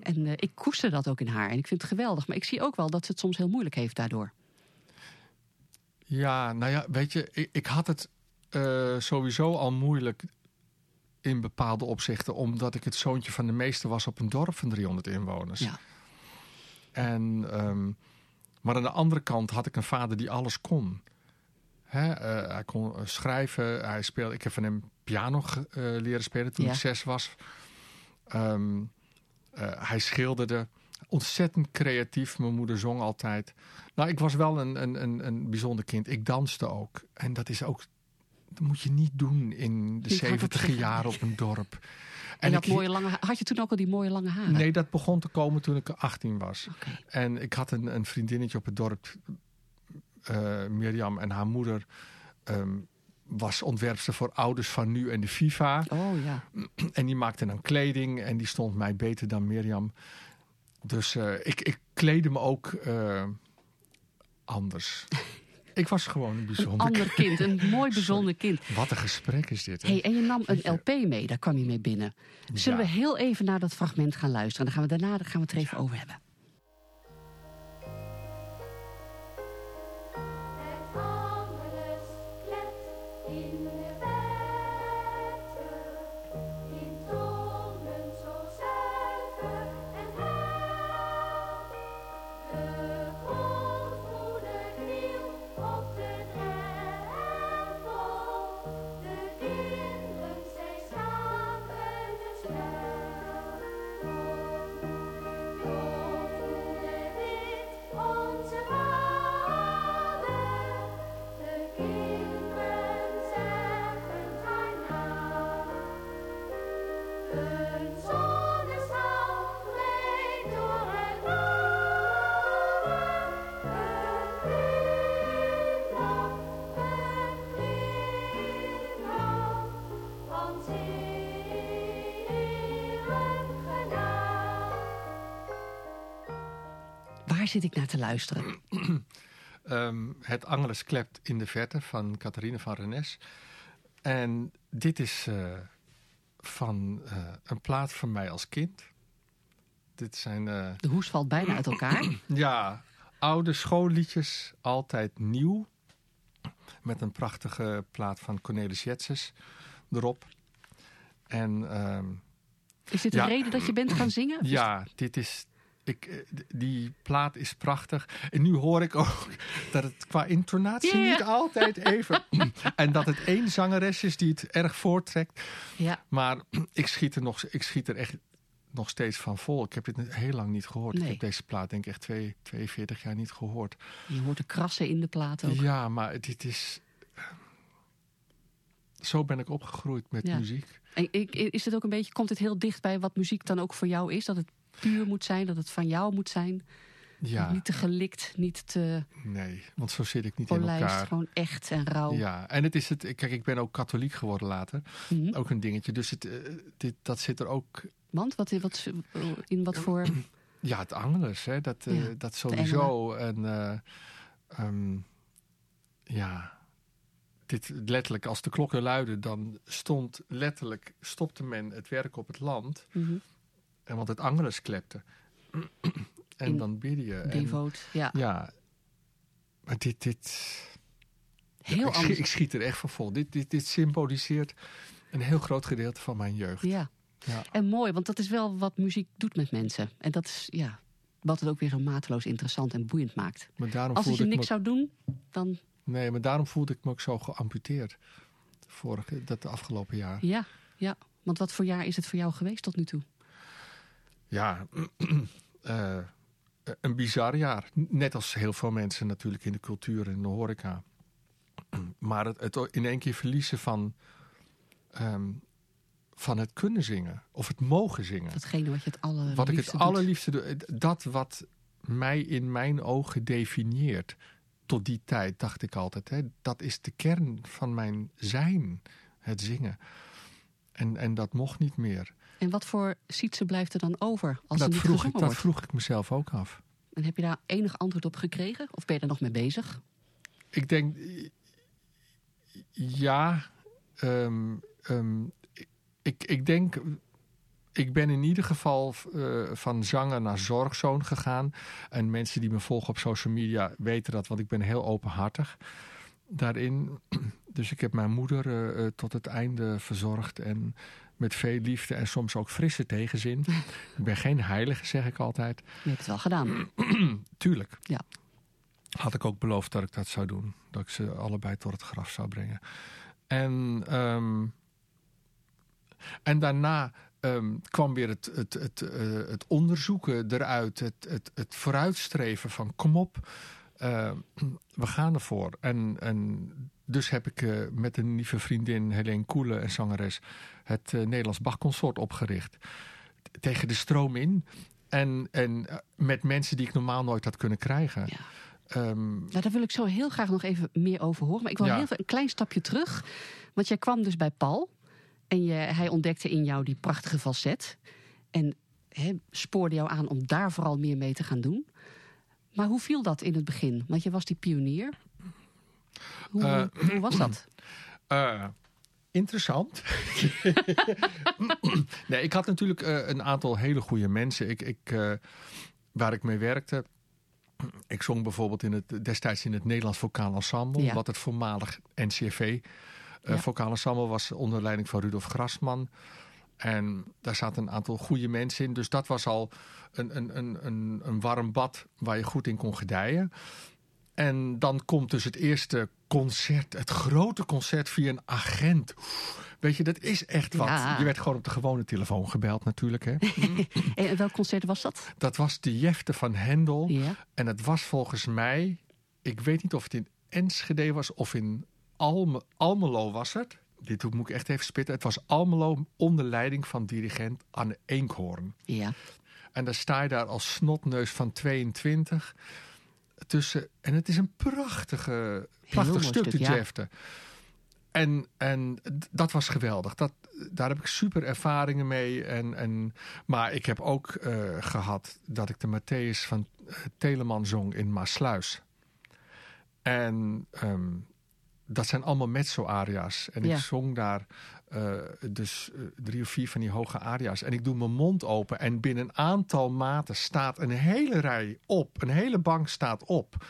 En ik koester dat ook in haar. En ik vind het geweldig. Maar ik zie ook wel dat ze het soms heel moeilijk heeft daardoor. Ja, nou ja, weet je, ik, ik had het sowieso al moeilijk in bepaalde opzichten, omdat ik het zoontje van de meester was op een dorp van 300 inwoners. Ja. En, ehm, maar aan de andere kant had ik een vader die alles kon. Hè, eh, hij kon eh, schrijven, hij speelde, ik heb van hem piano eh, leren spelen toen Ja. ik zes was. Ehm, eh, hij schilderde, ontzettend creatief. Mijn moeder zong altijd. Nou, ik was wel een, een, een, een bijzonder kind. Ik danste ook. En dat is ook, dat moet je niet doen in de Niet hardop 70 zeggen. jaren op een dorp. En, dat ik- mooie lange ha- Had je toen ook al die mooie lange haren? Nee, dat begon te komen toen ik 18 was. En ik had een, een vriendinnetje op het dorp, eh, Mirjam, en haar moeder ehm, was ontwerpster voor ouders van nu en de FIFA. Oh ja. En die maakte dan kleding en die stond mij beter dan Mirjam. Dus eh, ik, ik kleedde me ook eh, anders. <laughs> ik was gewoon een Een bijzonder ander kind. Een <laughs> mooi bijzonder kind. Wat een gesprek is dit. hè? Hey, en je nam een LP mee. Daar kwam je mee binnen. Zullen Ja. we heel even naar dat fragment gaan luisteren? Dan gaan we daarna daar gaan we het er even over hebben. Zit ik naar te luisteren? <clears throat> Ehm, het Angeles klept in de verte van Catharine van Rennes. En dit is eh, van eh, een plaat van mij als kind. Dit zijn eh, De hoes valt bijna uit elkaar. <clears throat> ja, oude schoolliedjes, altijd nieuw. Met een prachtige plaat van Cornelis Jetses erop. En ehm, Is dit Ja. de reden dat je bent gaan zingen? Ja, dit is. Ik, eh, die plaat is prachtig. En nu hoor ik ook <laughs> dat het qua intonatie niet altijd even. <clears throat> en dat het één zangeres is die het erg voortrekt. Ja, Maar <clears throat> ik schiet er, nog, ik schiet er echt nog steeds van vol. Ik heb dit heel lang niet gehoord. Nee. Ik heb deze plaat denk ik echt twee, 42 jaar niet gehoord. je hoort de krassen in de plaat ook. Ja, maar dit is. Zo ben ik opgegroeid met Ja. muziek. En is het ook een beetje, komt het heel dicht bij wat muziek dan ook voor jou is? Dat het puur moet zijn, dat het van jou moet zijn. Ja, Niet te gelikt, niet te nee, want zo zit ik niet in elkaar. gewoon echt en rauw. Ja, en het is het. Kijk, ik ben ook katholiek geworden later. Mhm. Ook een dingetje. Dus het, eh, dit, dat zit er ook. Want wat, wat, in wat voor... Ja, het Angelus, hè, dat, eh, dat sowieso. En eh, ehm, ja, dit letterlijk, als de klokken luiden, dan stond letterlijk, stopte men het werk op het land. Mhm. En want het Angelus klepte. en In dan bidde je. Devoot, ja. ja, maar dit, dit, Heel ik, schiet, anders. ik schiet er echt van vol. Dit, dit, dit symboliseert een heel groot gedeelte van mijn jeugd. Ja. Ja. En mooi, want dat is wel wat muziek doet met mensen. En dat is, ja, wat het ook weer zo mateloos interessant en boeiend maakt. Maar daarom Als je ik niks me, zou doen, dan Nee, maar daarom voelde ik me ook zo geamputeerd. Vorige, dat afgelopen jaar. ja, ja. Want wat voor jaar is het voor jou geweest tot nu toe? Ja, <clears throat> eh, een bizar jaar. Net als heel veel mensen natuurlijk in de cultuur en de horeca. <clears throat> Maar het, het in één keer verliezen van, ehm, van het kunnen zingen. Of het mogen zingen. Datgene wat je het allerliefste Wat ik het allerliefste doe. Dat wat mij in mijn ogen definieert. Tot die tijd dacht ik altijd. Hè, dat is de kern van mijn zijn. Het zingen. En, en dat mocht niet meer. En wat voor sietse blijft er dan over als dat, niet vroeg ik, dat wordt? vroeg ik mezelf ook af. En heb je daar enig antwoord op gekregen? Of ben je er nog mee bezig? Ik denk, ja, ehm, ehm, ik, ik denk, ik ben in ieder geval eh, van zanger naar zorgzoon gegaan. En mensen die me volgen op social media weten dat, want ik ben heel openhartig daarin. <clears throat> Dus ik heb mijn moeder eh, eh, tot het einde verzorgd en met veel liefde en soms ook frisse tegenzin. <laughs> ik ben geen heilige, zeg ik altijd. Je hebt het wel gedaan. <clears throat> Tuurlijk. Ja. Had ik ook beloofd dat ik dat zou doen. Dat ik ze allebei tot het graf zou brengen. En, ehm, en daarna ehm, kwam weer het, het, het, eh, het onderzoeken eruit. Het, het, het vooruitstreven van kom op, eh, we gaan ervoor. En, en dus heb ik eh, met een lieve vriendin, Helene Koele, en zangeres... het eh, Nederlands Bachconsort opgericht. Tegen de stroom in. En, en eh, met mensen die ik normaal nooit had kunnen krijgen. Ja. Ehm, Nou, daar wil ik zo heel graag nog even meer over horen. Maar ik wil Ja. heel veel, een klein stapje terug. Want jij kwam dus bij Paul. En je, hij ontdekte in jou die prachtige facet. En hè, spoorde jou aan om daar vooral meer mee te gaan doen. Maar hoe viel dat in het begin? Want je was die pionier. Hoe, Eh, hoe was dat? <clears throat> Eh, interessant. <laughs> nee, ik had natuurlijk eh, een aantal hele goede mensen ik, ik, waar ik mee werkte. Ik zong bijvoorbeeld in het, destijds in het Nederlands Vocaal Ensemble, Ja. wat het voormalig NCV Ja. Vocaal Ensemble was onder leiding van Rudolf Grasman. En daar zaten een aantal goede mensen in. Dus dat was al een, een, een, een, een warm bad waar je goed in kon gedijen. En dan komt dus het eerste concert, het grote concert via een agent. Weet je, dat is echt wat. Ja. Je werd gewoon op de gewone telefoon gebeld natuurlijk. Hè? <laughs> En welk concert was dat? Dat was de Jefte van Hendel. Ja. En het was volgens mij, ik weet niet of het in Enschede was of in Alme, Almelo was het. Dit moet ik echt even spitten. Het was Almelo onder leiding van dirigent Anne Enkhoorn. Ja. En dan sta je daar als snotneus van 22 tussen. En het is een prachtige, prachtig stuk, stuk, de ja. En, en dat was geweldig. Dat, daar heb ik super ervaringen mee. En, en, maar ik heb ook eh, gehad dat ik de Matthäus van eh, Telemann zong in Maasluis. En ehm, dat zijn allemaal mezzo-aria's. En Ja. ik zong daar eh, dus eh, drie of vier van die hoge aria's. En ik doe mijn mond open. En binnen een aantal maten staat een hele rij op. Een hele bank staat op.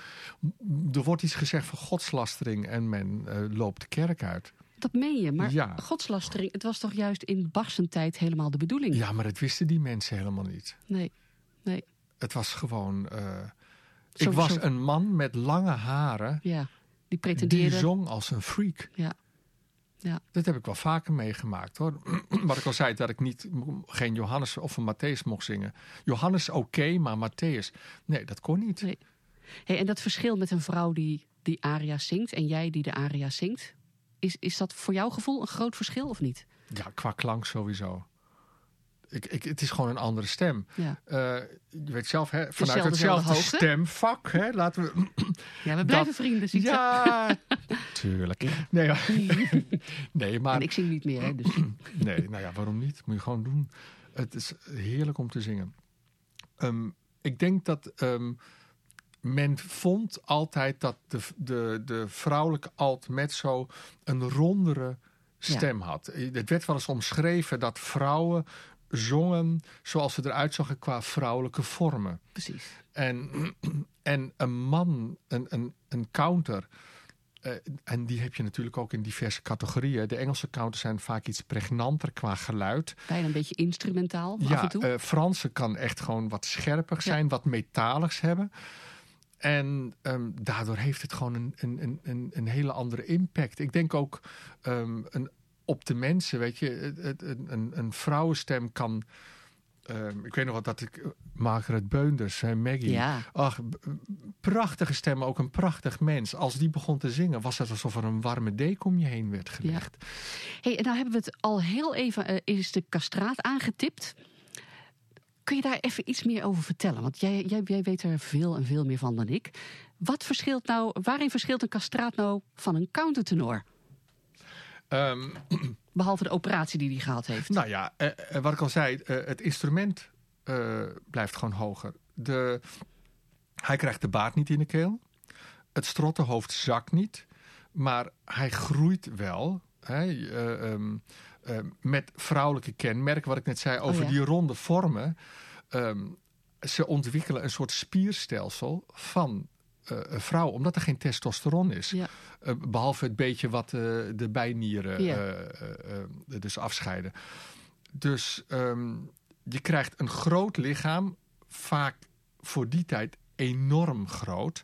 Er wordt iets gezegd van godslastering. En men eh, loopt de kerk uit. Dat meen je. Maar Ja. godslastering, het was toch juist in Bach's tijd helemaal de bedoeling? Ja, maar dat wisten die mensen helemaal niet. Nee. Nee. Het was gewoon... ik was een man met lange haren. Ja. Die Die pretendeerde. zong als een freak. Ja. Ja. Dat heb ik wel vaker meegemaakt hoor. <clears throat> Wat ik al zei, dat ik niet, geen Johannes of een Matthäus mocht zingen. Johannes oké, maar Matthäus, nee, dat kon niet. Nee. Hey, en dat verschil met een vrouw die die aria zingt en jij die de aria zingt, is, is dat voor jouw gevoel een groot verschil of niet? Ja, qua klank sowieso. Ik, ik, het is gewoon een andere stem. Ja, Eh, je weet zelf, hè, vanuit hetzelfde stemvak, hè, laten we... ja we blijven vrienden, ziet Ja, <laughs> tuurlijk. Nee, maar, <laughs> nee, maar En ik zing niet meer, hè, dus <clears throat> Nee, nou ja, waarom niet? Moet je gewoon doen. Het is heerlijk om te zingen. Ehm, ik denk dat ehm, men vond altijd dat de, de, de vrouwelijke alt mezzo een rondere stem had. Het werd wel eens omschreven dat vrouwen zongen zoals ze eruit zagen qua vrouwelijke vormen. precies. En, en een man, een, een, een counter. eh, en die heb je natuurlijk ook in diverse categorieën. De Engelse counters zijn vaak iets pregnanter qua geluid. Bijna een beetje instrumentaal af Ja, en toe. eh, Franse kan echt gewoon wat scherper zijn, wat metaligs hebben. En ehm, daardoor heeft het gewoon een, een, een- een, een hele andere impact. Ik denk ook ehm, een, op de mensen, weet je, een, een, een vrouwenstem kan. ehm, ik weet nog wat dat ik. Margaret Beunders, hè, Maggie. ja, Ach, prachtige stem, ook een prachtig mens. Als die begon te zingen, was het alsof er een warme deken om je heen werd gelegd. hey, en nou hebben we het al heel even, eh, is de castraat aangetipt. Kun je daar even iets meer over vertellen? Want jij, jij, jij weet er veel en veel meer van dan ik. Wat verschilt nou, waarin verschilt een castraat nou van een countertenor? Ehm, <clears throat> Behalve de operatie die hij gehad heeft. Nou ja, eh, eh, wat ik al zei, eh, het instrument blijft gewoon hoger. De, hij krijgt de baard niet in de keel. Het strottenhoofd zakt niet. Maar hij groeit wel. Hè, eh, ehm, eh, met vrouwelijke kenmerken, wat ik net zei, over ja. die ronde vormen. Ehm, ze ontwikkelen een soort spierstelsel van een vrouw, omdat er geen testosteron is. Ja. Eh, behalve het beetje wat de bijnieren Ja. dus afscheiden. Dus ehm, je krijgt een groot lichaam, vaak voor die tijd enorm groot.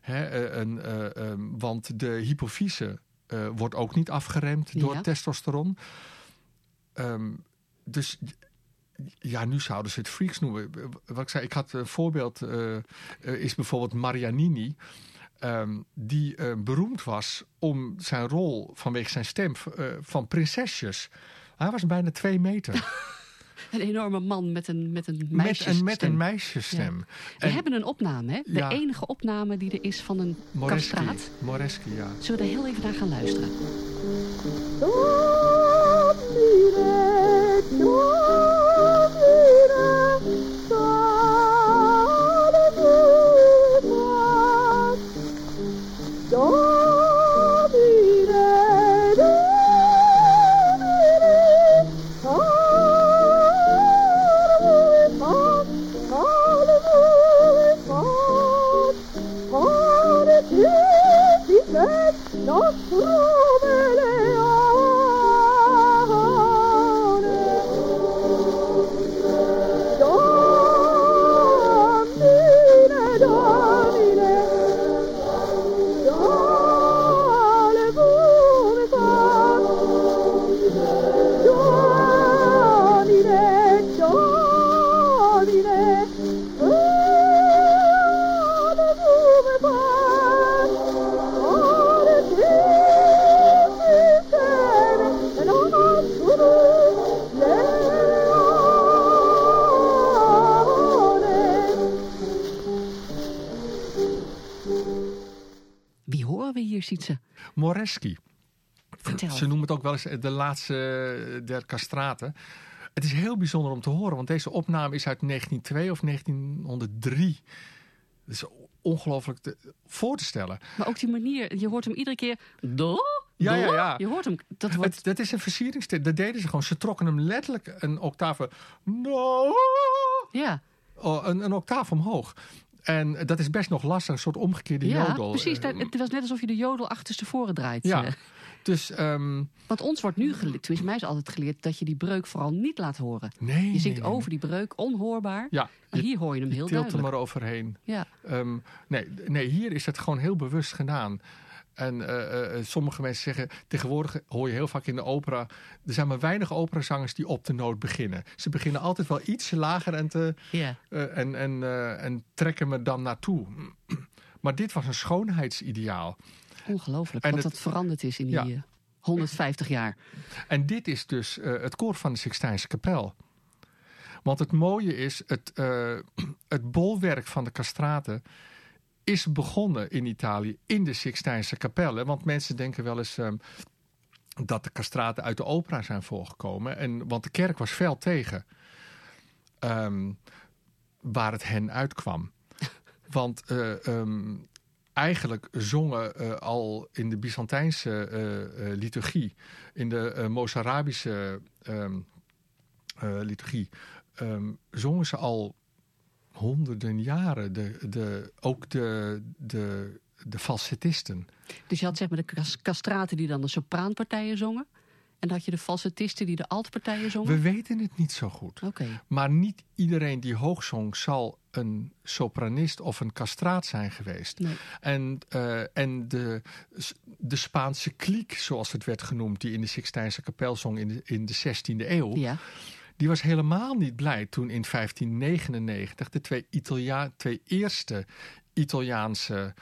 Hè, een, eh, ehm, want de hypofyse wordt ook niet afgeremd door testosteron. Ehm, dus ja, nu zouden ze het freaks noemen. Wat ik zei, ik had een voorbeeld, eh, eh, is bijvoorbeeld Marianini. ehm, die eh, beroemd was om zijn rol vanwege zijn stem eh, van prinsesjes. Hij was bijna twee meter. <laughs> Een enorme man met een, met een met, meisjesstem. een, met een meisjesstem. We En hebben een opname, hè? De Ja. enige opname die er is van een Moreski, kastraat. Moreski, ja. Zullen we daar heel even naar gaan luisteren? Moreski. Vertel. Ze noemen het ook wel eens de laatste der castraten. Het is heel bijzonder om te horen, want deze opname is uit 1902 of 1903. Het is ongelooflijk te- voor te stellen. Maar ook die manier, je hoort hem iedere keer... Do, Ja, do. ja, ja. Je hoort hem, dat wordt... Het, dat is een versieringstip. Dat deden ze gewoon. Ze trokken hem letterlijk een octave... No, Ja, oh, een, een octaaf omhoog. En dat is best nog lastig, een soort omgekeerde ja jodel. precies. Eh, Dat, het was net alsof je de jodel achterstevoren draait. Ja, eh. dus ehm, Want ons wordt nu geleerd, tenminste mij is altijd geleerd... dat je die breuk vooral niet laat horen. nee. Je zingt nee, over die breuk, onhoorbaar. Ja, Maar je hier hoor je hem heel tilt er duidelijk. maar overheen. Ja. Ehm, nee, nee, hier is het gewoon heel bewust gedaan. En eh, eh, sommige mensen zeggen, tegenwoordig hoor je heel vaak in de opera... er zijn maar weinig operazangers die op de noot beginnen. Ze beginnen altijd wel iets lager en, te, eh, en, en, eh, en trekken me dan naartoe. <clears throat> Maar dit was een schoonheidsideaal. Ongelooflijk En wat het- dat veranderd is in die Ja. eh, 150 jaar. En dit is dus eh, het koor van de Sixtijnse kapel. Want het mooie is, het, eh, <clears throat> het bolwerk van de castraten is begonnen in Italië in de Sixtijnse kapellen. Want mensen denken wel eens ehm, dat de castraten uit de opera zijn voorgekomen. En, want de kerk was fel tegen ehm, waar het hen uitkwam. <laughs> Want eh, ehm, eigenlijk zongen eh, al in de Byzantijnse eh, liturgie, in de eh Mozarabische liturgie, zongen ze al honderden jaren. De, de, ook de, de, de falsettisten. Dus je had zeg maar de castraten die dan de sopraanpartijen zongen. En dan had je de falsettisten die de altpartijen zongen. We weten het niet zo goed. Maar niet iedereen die hoog zong zal een sopranist of een castraat zijn geweest. Nee. En, eh, en de, de Spaanse kliek, zoals het werd genoemd, die in de Sixtijnse kapel zong in de, in de 16e eeuw, Ja. Die was helemaal niet blij toen in 1599 de twee, Italia twee eerste Italiaanse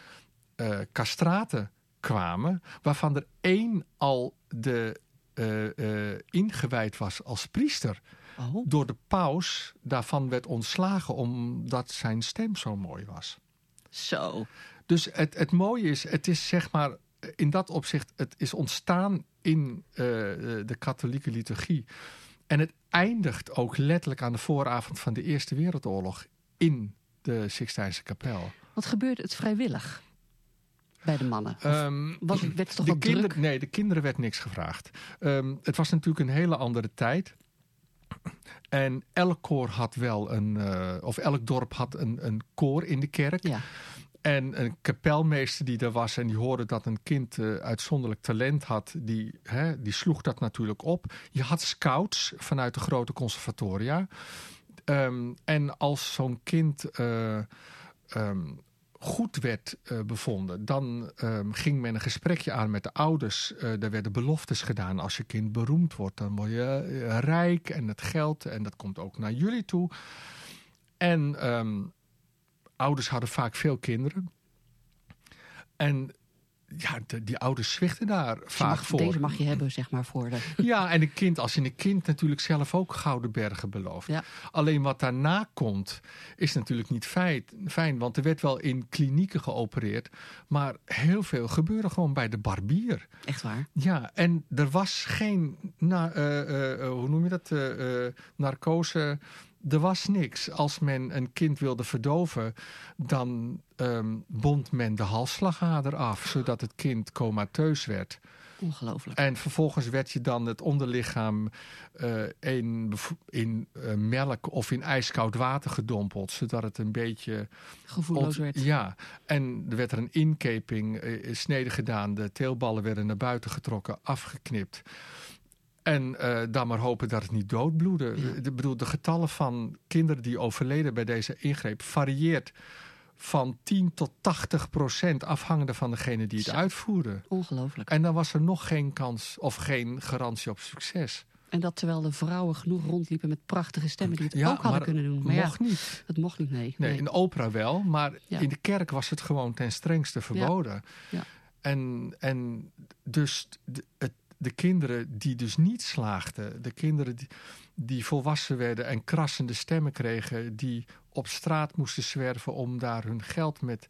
eh castraten kwamen, waarvan er één al de, eh, eh, ingewijd was als priester Oh. door de paus daarvan werd ontslagen omdat zijn stem zo mooi was. Zo. Dus het, het mooie is, het is zeg maar in dat opzicht, het is ontstaan in de katholieke liturgie. En het eindigt ook letterlijk aan de vooravond van de Eerste Wereldoorlog in de Sixtijnse kapel. Wat gebeurde het vrijwillig bij de mannen? Was het, werd het toch de kinderen, druk? Nee, de kinderen werd niks gevraagd. Ehm, het was natuurlijk een hele andere tijd. En elk koor had wel een, eh, of elk dorp had een, een koor in de kerk. Ja, En een kapelmeester die er was en die hoorde dat een kind eh, uitzonderlijk talent had, die, hè, die sloeg dat natuurlijk op. Je had scouts vanuit de grote conservatoria. Ehm, en als zo'n kind eh, ehm, goed werd eh, bevonden, dan ehm, ging men een gesprekje aan met de ouders. Eh er werden beloftes gedaan. Als je kind beroemd wordt, dan word je rijk en het geld en dat komt ook naar jullie toe. En ouders hadden vaak veel kinderen. En ja, de- die ouders zwichten daar Dus vaak mag- voor. deze mag je hebben, zeg maar, voor de... <laughs> Ja, en een kind, als je een kind natuurlijk zelf ook gouden bergen belooft. Ja. Alleen wat daarna komt, is natuurlijk niet feit, fijn. Want er werd wel in klinieken geopereerd. Maar heel veel gebeurde gewoon bij de barbier. Echt waar. Ja, en er was geen, na, eh, eh, eh, hoe noem je dat, eh, narcose. Er was niks. Als men een kind wilde verdoven, dan ehm, bond men de halsslagader af, zodat het kind comateus werd. Ongelooflijk. En vervolgens werd je dan het onderlichaam eh, in, in eh, melk of in ijskoud water gedompeld, zodat het een beetje Gevoelloos werd. Ja, en er werd er een inkeping, eh, snede gedaan. De teelballen werden naar buiten getrokken, afgeknipt. En eh, dan maar hopen dat het niet doodbloedde. Ja. Ik bedoel, de getallen van kinderen die overleden bij deze ingreep varieert van 10 tot 80 procent, afhangende van degene die het Zo. uitvoerde. Ongelooflijk. En dan was er nog geen kans of geen garantie op succes. En dat terwijl de vrouwen genoeg rondliepen met prachtige stemmen die het Ja, ook hadden kunnen doen. Maar ja, Mocht niet. het mocht niet, nee. Nee, in de opera wel, maar Ja. in de kerk was het gewoon ten strengste verboden. Ja. En, en dus het, de kinderen die dus niet slaagden, de kinderen die, die volwassen werden en krassende stemmen kregen, die op straat moesten zwerven om daar hun geld met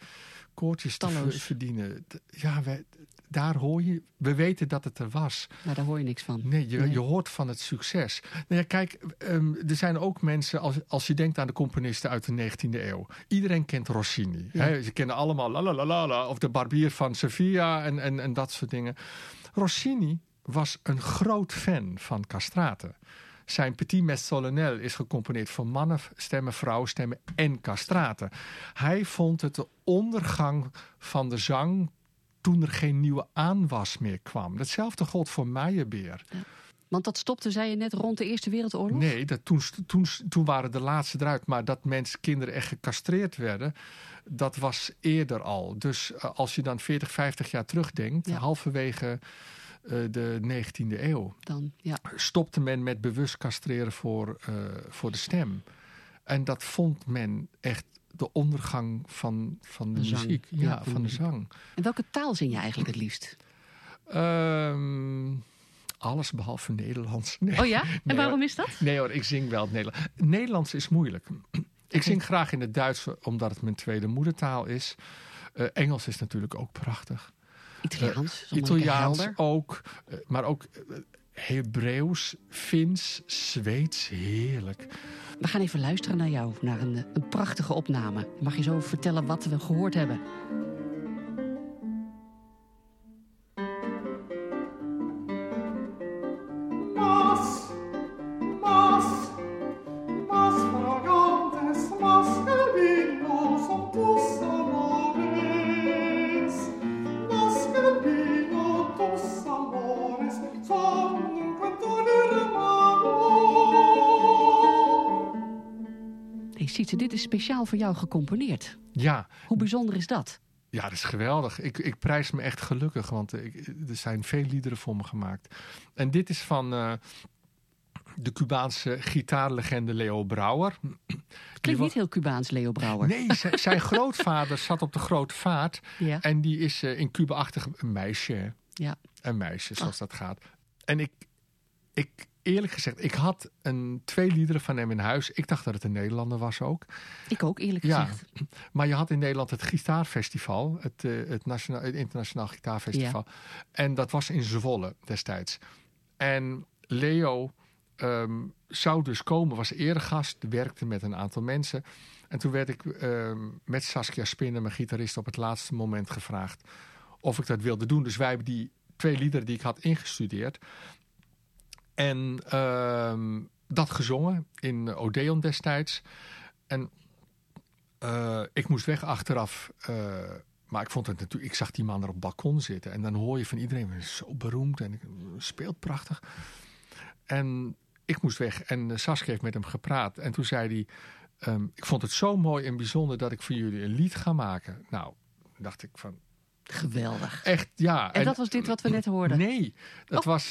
koortjes te Talloos. verdienen. Ja, wij, daar hoor je, we weten dat het er was. Maar daar hoor je niks van. Nee, je, Nee. je hoort van het succes. Nou ja, kijk, ehm, er zijn ook mensen, als, als je denkt aan de componisten uit de 19e eeuw. Iedereen kent Rossini. Ja. Hè? Ze kennen allemaal la la la la la, of de barbier van Sevilla en, en, en dat soort dingen. Rossini was een groot fan van castraten. Zijn Petit Mes Solennel is gecomponeerd voor mannenstemmen, vrouwenstemmen en castraten. Hij vond het de ondergang van de zang toen er geen nieuwe aanwas meer kwam. Hetzelfde gold voor Meyerbeer. Want dat stopte, zei je net, rond de Eerste Wereldoorlog? Nee, dat toen, toen, toen waren de laatste eruit. Maar dat mensen, kinderen echt gecastreerd werden, dat was eerder al. Dus eh, als je dan 40, 50 jaar terugdenkt, Ja. halverwege de 19e eeuw, Dan, ja. stopte men met bewust castreren voor, eh, voor de stem. En dat vond men echt de ondergang van, van de, muziek. Ja, Ja, van de zang. En welke taal zing je eigenlijk het liefst? Ehm, alles behalve Nederlands. <laughs> Nee. Oh ja? En Nee, waarom is dat? Nee hoor, ik zing wel het Nederlands. Nederlands is moeilijk. Ik zing graag in het Duits, omdat het mijn tweede moedertaal is. Eh, Engels is natuurlijk ook prachtig. Italiaans? lekker Italiaans ook. eh, maar ook eh, Hebreeuws, Fins, Zweeds. Heerlijk. We gaan even luisteren naar jou, naar een, eh, een prachtige opname. Mag je zo vertellen wat we gehoord hebben? Dit is speciaal voor jou gecomponeerd. Ja, Hoe bijzonder is dat? Ja, dat is geweldig. Ik, ik prijs me echt gelukkig, want ik, er zijn veel liederen voor me gemaakt. En dit is van eh, de Cubaanse gitaarlegende Leo Brouwer. Klinkt niet heel Cubaans, Leo Brouwer. Nee, zijn <laughs> grootvader zat op de grote vaart. Ja. En die is eh, in Cuba achtig een meisje. Ja. Een meisje, zoals dat gaat. En ik, ik, eerlijk gezegd, ik had een, twee liederen van hem in huis. Ik dacht dat het een Nederlander was ook. Ik ook, eerlijk Ja. gezegd. <clears throat> Maar je had in Nederland het Gitaarfestival, het, eh, het, nationaal, het Internationaal Gitaarfestival. En dat was in Zwolle destijds. En Leo ehm, zou dus komen, was eregast, werkte met een aantal mensen. En toen werd ik ehm, met Saskia Spinnen, mijn gitarist, op het laatste moment gevraagd of ik dat wilde doen. Dus wij hebben die twee liederen die ik had ingestudeerd. En ehm, dat gezongen in Odeon destijds. En eh, ik moest weg achteraf. eh, maar ik vond het natuurlijk. Ik zag die man er op het balkon zitten. En dan hoor je van iedereen. "Hij is Zo beroemd en speelt prachtig. En ik moest weg. En eh, Saskia heeft met hem gepraat. En toen zei hij. ehm, ik vond het zo mooi en bijzonder dat ik voor jullie een lied ga maken. Nou, dacht ik van. Geweldig. Echt, ja. En dat was dit wat we net hoorden? Nee, dat Oh. was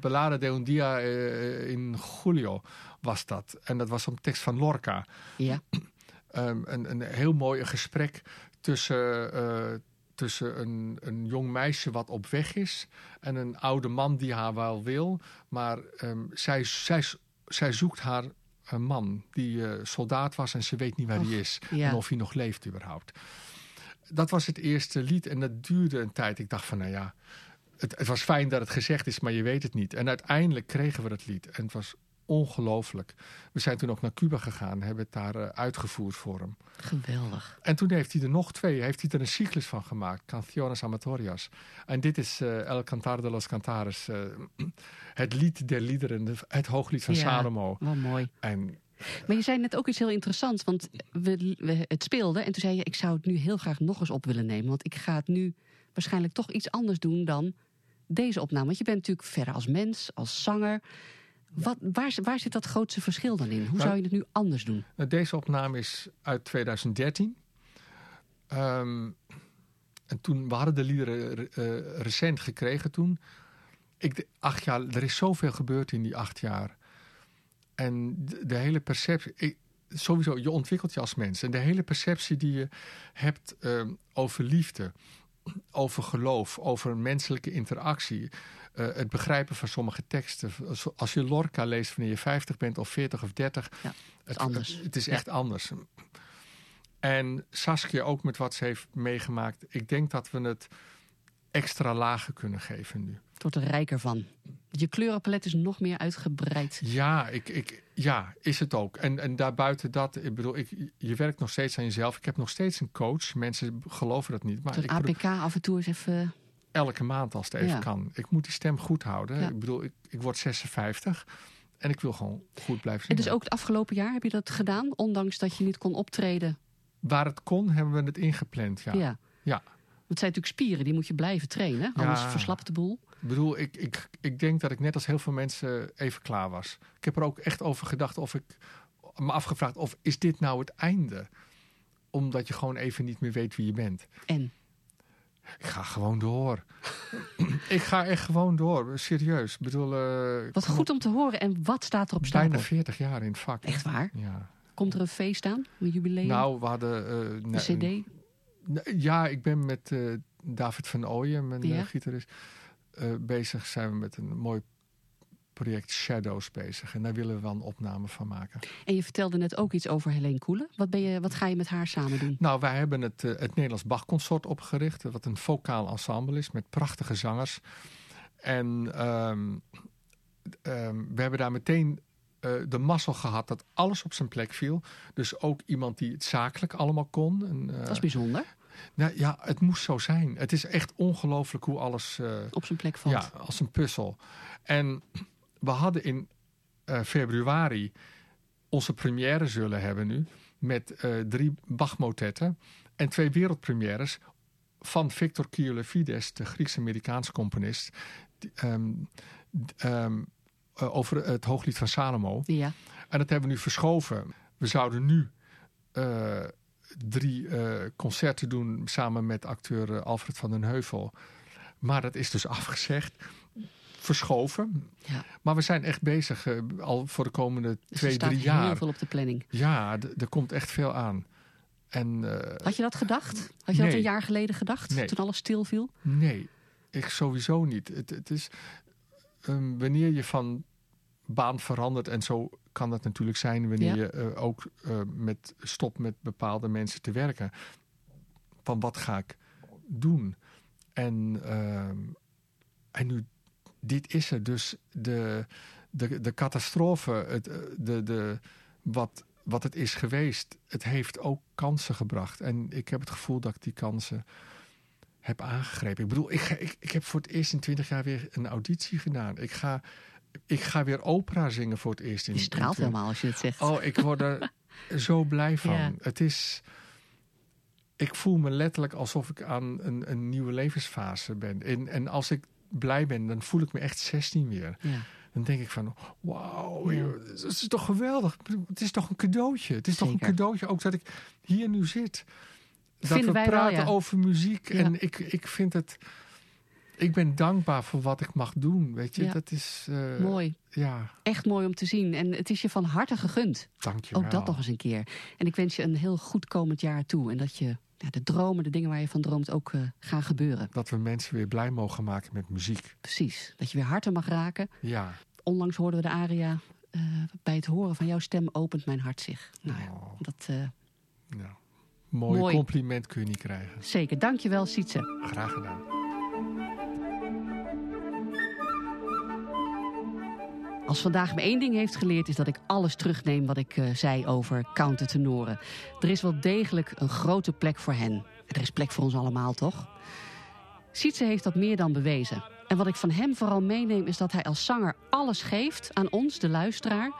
Ballade de un dia in Julio was dat. En dat was een tekst van Lorca. Ja. <clears throat> Ehm, een, een heel mooi gesprek tussen, tussen een, een jong meisje wat op weg is... en een oude man die haar wel wil. Maar ehm, zij, zij, zij zoekt haar een man die soldaat was... en ze weet niet waar hij is ja. en of hij nog leeft überhaupt. Dat was het eerste lied en dat duurde een tijd. Ik dacht van, nou ja, het, het was fijn dat het gezegd is, maar je weet het niet. En uiteindelijk kregen we dat lied en het was ongelooflijk. We zijn toen ook naar Cuba gegaan, hebben het daar eh, uitgevoerd voor hem. Geweldig. En toen heeft hij er nog twee, heeft hij er een cyclus van gemaakt, Canciones Amatorias. En dit is eh, El Cantar de los Cantares, eh, <clears throat> het lied der liederen, de- het hooglied van Ja. Salomo. Wat mooi. En Maar je zei net ook iets heel interessants. Want we, we het speelde en toen zei je... ik zou het nu heel graag nog eens op willen nemen. Want ik ga het nu waarschijnlijk toch iets anders doen dan deze opname. Want je bent natuurlijk verder als mens, als zanger. Wat, waar, waar zit dat grootste verschil dan in? Hoe Nou, zou je het nu anders doen? Nou, Deze opname is uit 2013. Ehm, en toen, we hadden de liederen eh, recent gekregen toen. Ik, acht jaar, er is zoveel gebeurd in die acht jaar. En de, de hele perceptie... Ik, sowieso, je ontwikkelt je als mens. En de hele perceptie die je hebt ehm, over liefde, <clears throat> over geloof, over menselijke interactie... eh, het begrijpen van sommige teksten. Als je Lorca leest wanneer je 50 bent of 40 of 30... Ja, het, anders. Het, het is Ja. echt anders. En Saskia ook met wat ze heeft meegemaakt. Ik denk dat we het extra lager kunnen geven nu. Het wordt er rijker van. Je kleurenpalet is nog meer uitgebreid. Ja, ik, ik, ja is het ook. En, en daarbuiten dat, ik bedoel, ik, je werkt nog steeds aan jezelf. Ik heb nog steeds een coach. Mensen geloven dat niet. Maar Zo'n ik bedoel, APK af en toe eens even... elke maand als het even Ja. kan. Ik moet die stem goed houden. Ja. Ik bedoel, ik, ik word 56 en ik wil gewoon goed blijven En zingen. dus ook het afgelopen jaar heb je dat gedaan? Ondanks dat je niet kon optreden? Waar het kon, hebben we het ingepland. Ja. Ja. Ja. Het zijn natuurlijk spieren, die moet je blijven trainen. Anders Ja. verslapt de boel. Ik bedoel, ik, ik, ik denk dat ik net als heel veel mensen even klaar was. Ik heb er ook echt over gedacht of ik me afgevraagd of is dit nou het einde? Omdat je gewoon even niet meer weet wie je bent. En Ik ga gewoon door. ik ga echt gewoon door, serieus. Ik bedoel, eh, wat goed om te horen. En wat staat er op stapel? bijna 40 jaar in het vak. Echt waar? Ja. Komt er een feest aan? Een jubileum? Nou, we hadden... eh, een cd? Ja, ik ben met eh, David van Ooyen, mijn Ja. gitarist, eh, bezig. Zijn we met een mooi project Shadows bezig. En daar willen we wel een opname van maken. En je vertelde net ook iets over Helene Koelen. Wat, ben je, wat ga je met haar samen doen? Nou, wij hebben het, eh, het Nederlands Bachconsort opgericht. Wat een vocaal ensemble is met prachtige zangers. En ehm, ehm, we hebben daar meteen eh, de mazzel gehad dat alles op zijn plek viel. Dus ook iemand die het zakelijk allemaal kon. En, Dat is bijzonder. Nou, ja, het moest zo zijn. Het is echt ongelooflijk hoe alles... eh, Op zijn plek valt. ja, als een puzzel. En we hadden in eh, februari onze première zullen hebben nu. Met eh, drie Bach-motetten en twee wereldpremières van Victor Kielofides, de Grieks-Amerikaanse componist. die, ehm, ehm, eh, over het hooglied van Salomo. Ja. En dat hebben we nu verschoven. We zouden nu drie eh, concerten doen samen met acteur eh, Alfred van den Heuvel. Maar dat is dus <laughs> afgezegd. Verschoven. Ja. Maar we zijn echt bezig eh, al voor de komende Dus twee, er staat drie heel jaar. veel op de planning. Ja, er komt echt veel aan. En Had je dat gedacht? Had je dat een jaar geleden gedacht? Nee. Toen alles stilviel? nee, ik sowieso niet. Het, het is, ehm, wanneer je van baan verandert... en zo kan dat natuurlijk zijn wanneer Ja. je eh, ook eh, met, stopt met bepaalde mensen te werken. Van wat ga ik doen? En, ehm, en nu, dit is er. Dus de, de, de catastrofe, het, eh, de, de, wat, wat het is geweest, het heeft ook kansen gebracht. En ik heb het gevoel dat ik die kansen heb aangegrepen. Ik bedoel, ik, ik, ik heb voor het eerst in twintig jaar weer een auditie gedaan. Ik ga, ik ga weer opera zingen voor het eerst. In, Je straalt 20 helemaal als je het zegt. Oh, ik word er <laughs> zo blij van. Ja. Het is. Ik voel me letterlijk alsof ik aan een, een nieuwe levensfase ben. En, en als ik blij ben, dan voel ik me echt 16 weer. Ja. Dan denk ik van, wauw, Ja. het is toch geweldig. Het is toch een cadeautje. Het is toch een cadeautje ook dat ik hier nu zit. Dat Vinden we wel, praten ja. over muziek. En ik, ik vind het... Ik ben dankbaar voor wat ik mag doen. Weet je, Ja. dat is... eh, Mooi. Ja, Echt mooi om te zien. En het is je van harte gegund. dankjewel. Ook dat nog eens een keer. En ik wens je een heel goed komend jaar toe. En dat je ja, de dromen, de dingen waar je van droomt, ook eh, gaan gebeuren. Dat we mensen weer blij mogen maken met muziek. Precies. Dat je weer harten mag raken. Ja. Onlangs hoorden we de aria. eh, bij het horen van jouw stem opent mijn hart zich. Nou ja, Oh. dat mooi, Mooi. compliment kun je niet krijgen. zeker. Dankjewel, Sietse. Graag gedaan. Als vandaag me één ding heeft geleerd, is dat ik alles terugneem wat ik eh, zei over countertenoren. Er is wel degelijk een grote plek voor hen. En er is plek voor ons allemaal, toch? Sietse heeft dat meer dan bewezen. En wat ik van hem vooral meeneem, is dat hij als zanger alles geeft aan ons, de luisteraar.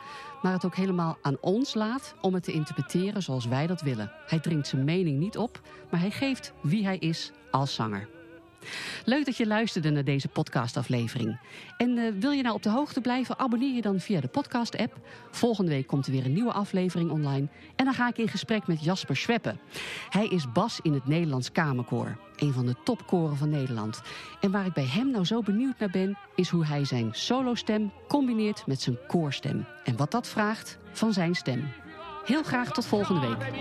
Maar het ook helemaal aan ons laat om het te interpreteren zoals wij dat willen. Hij dringt zijn mening niet op, maar hij geeft wie hij is als zanger. Leuk dat je luisterde naar deze podcastaflevering. En eh, wil je nou op de hoogte blijven? Abonneer je dan via de podcast-app. Volgende week komt er weer een nieuwe aflevering online. En dan ga ik in gesprek met Jasper Schweppe. Hij is bas in het Nederlands Kamerkoor. Een van de topkoren van Nederland. En waar ik bij hem nou zo benieuwd naar ben... is hoe hij zijn solostem combineert met zijn koorstem. En wat dat vraagt van zijn stem. Heel graag tot volgende week.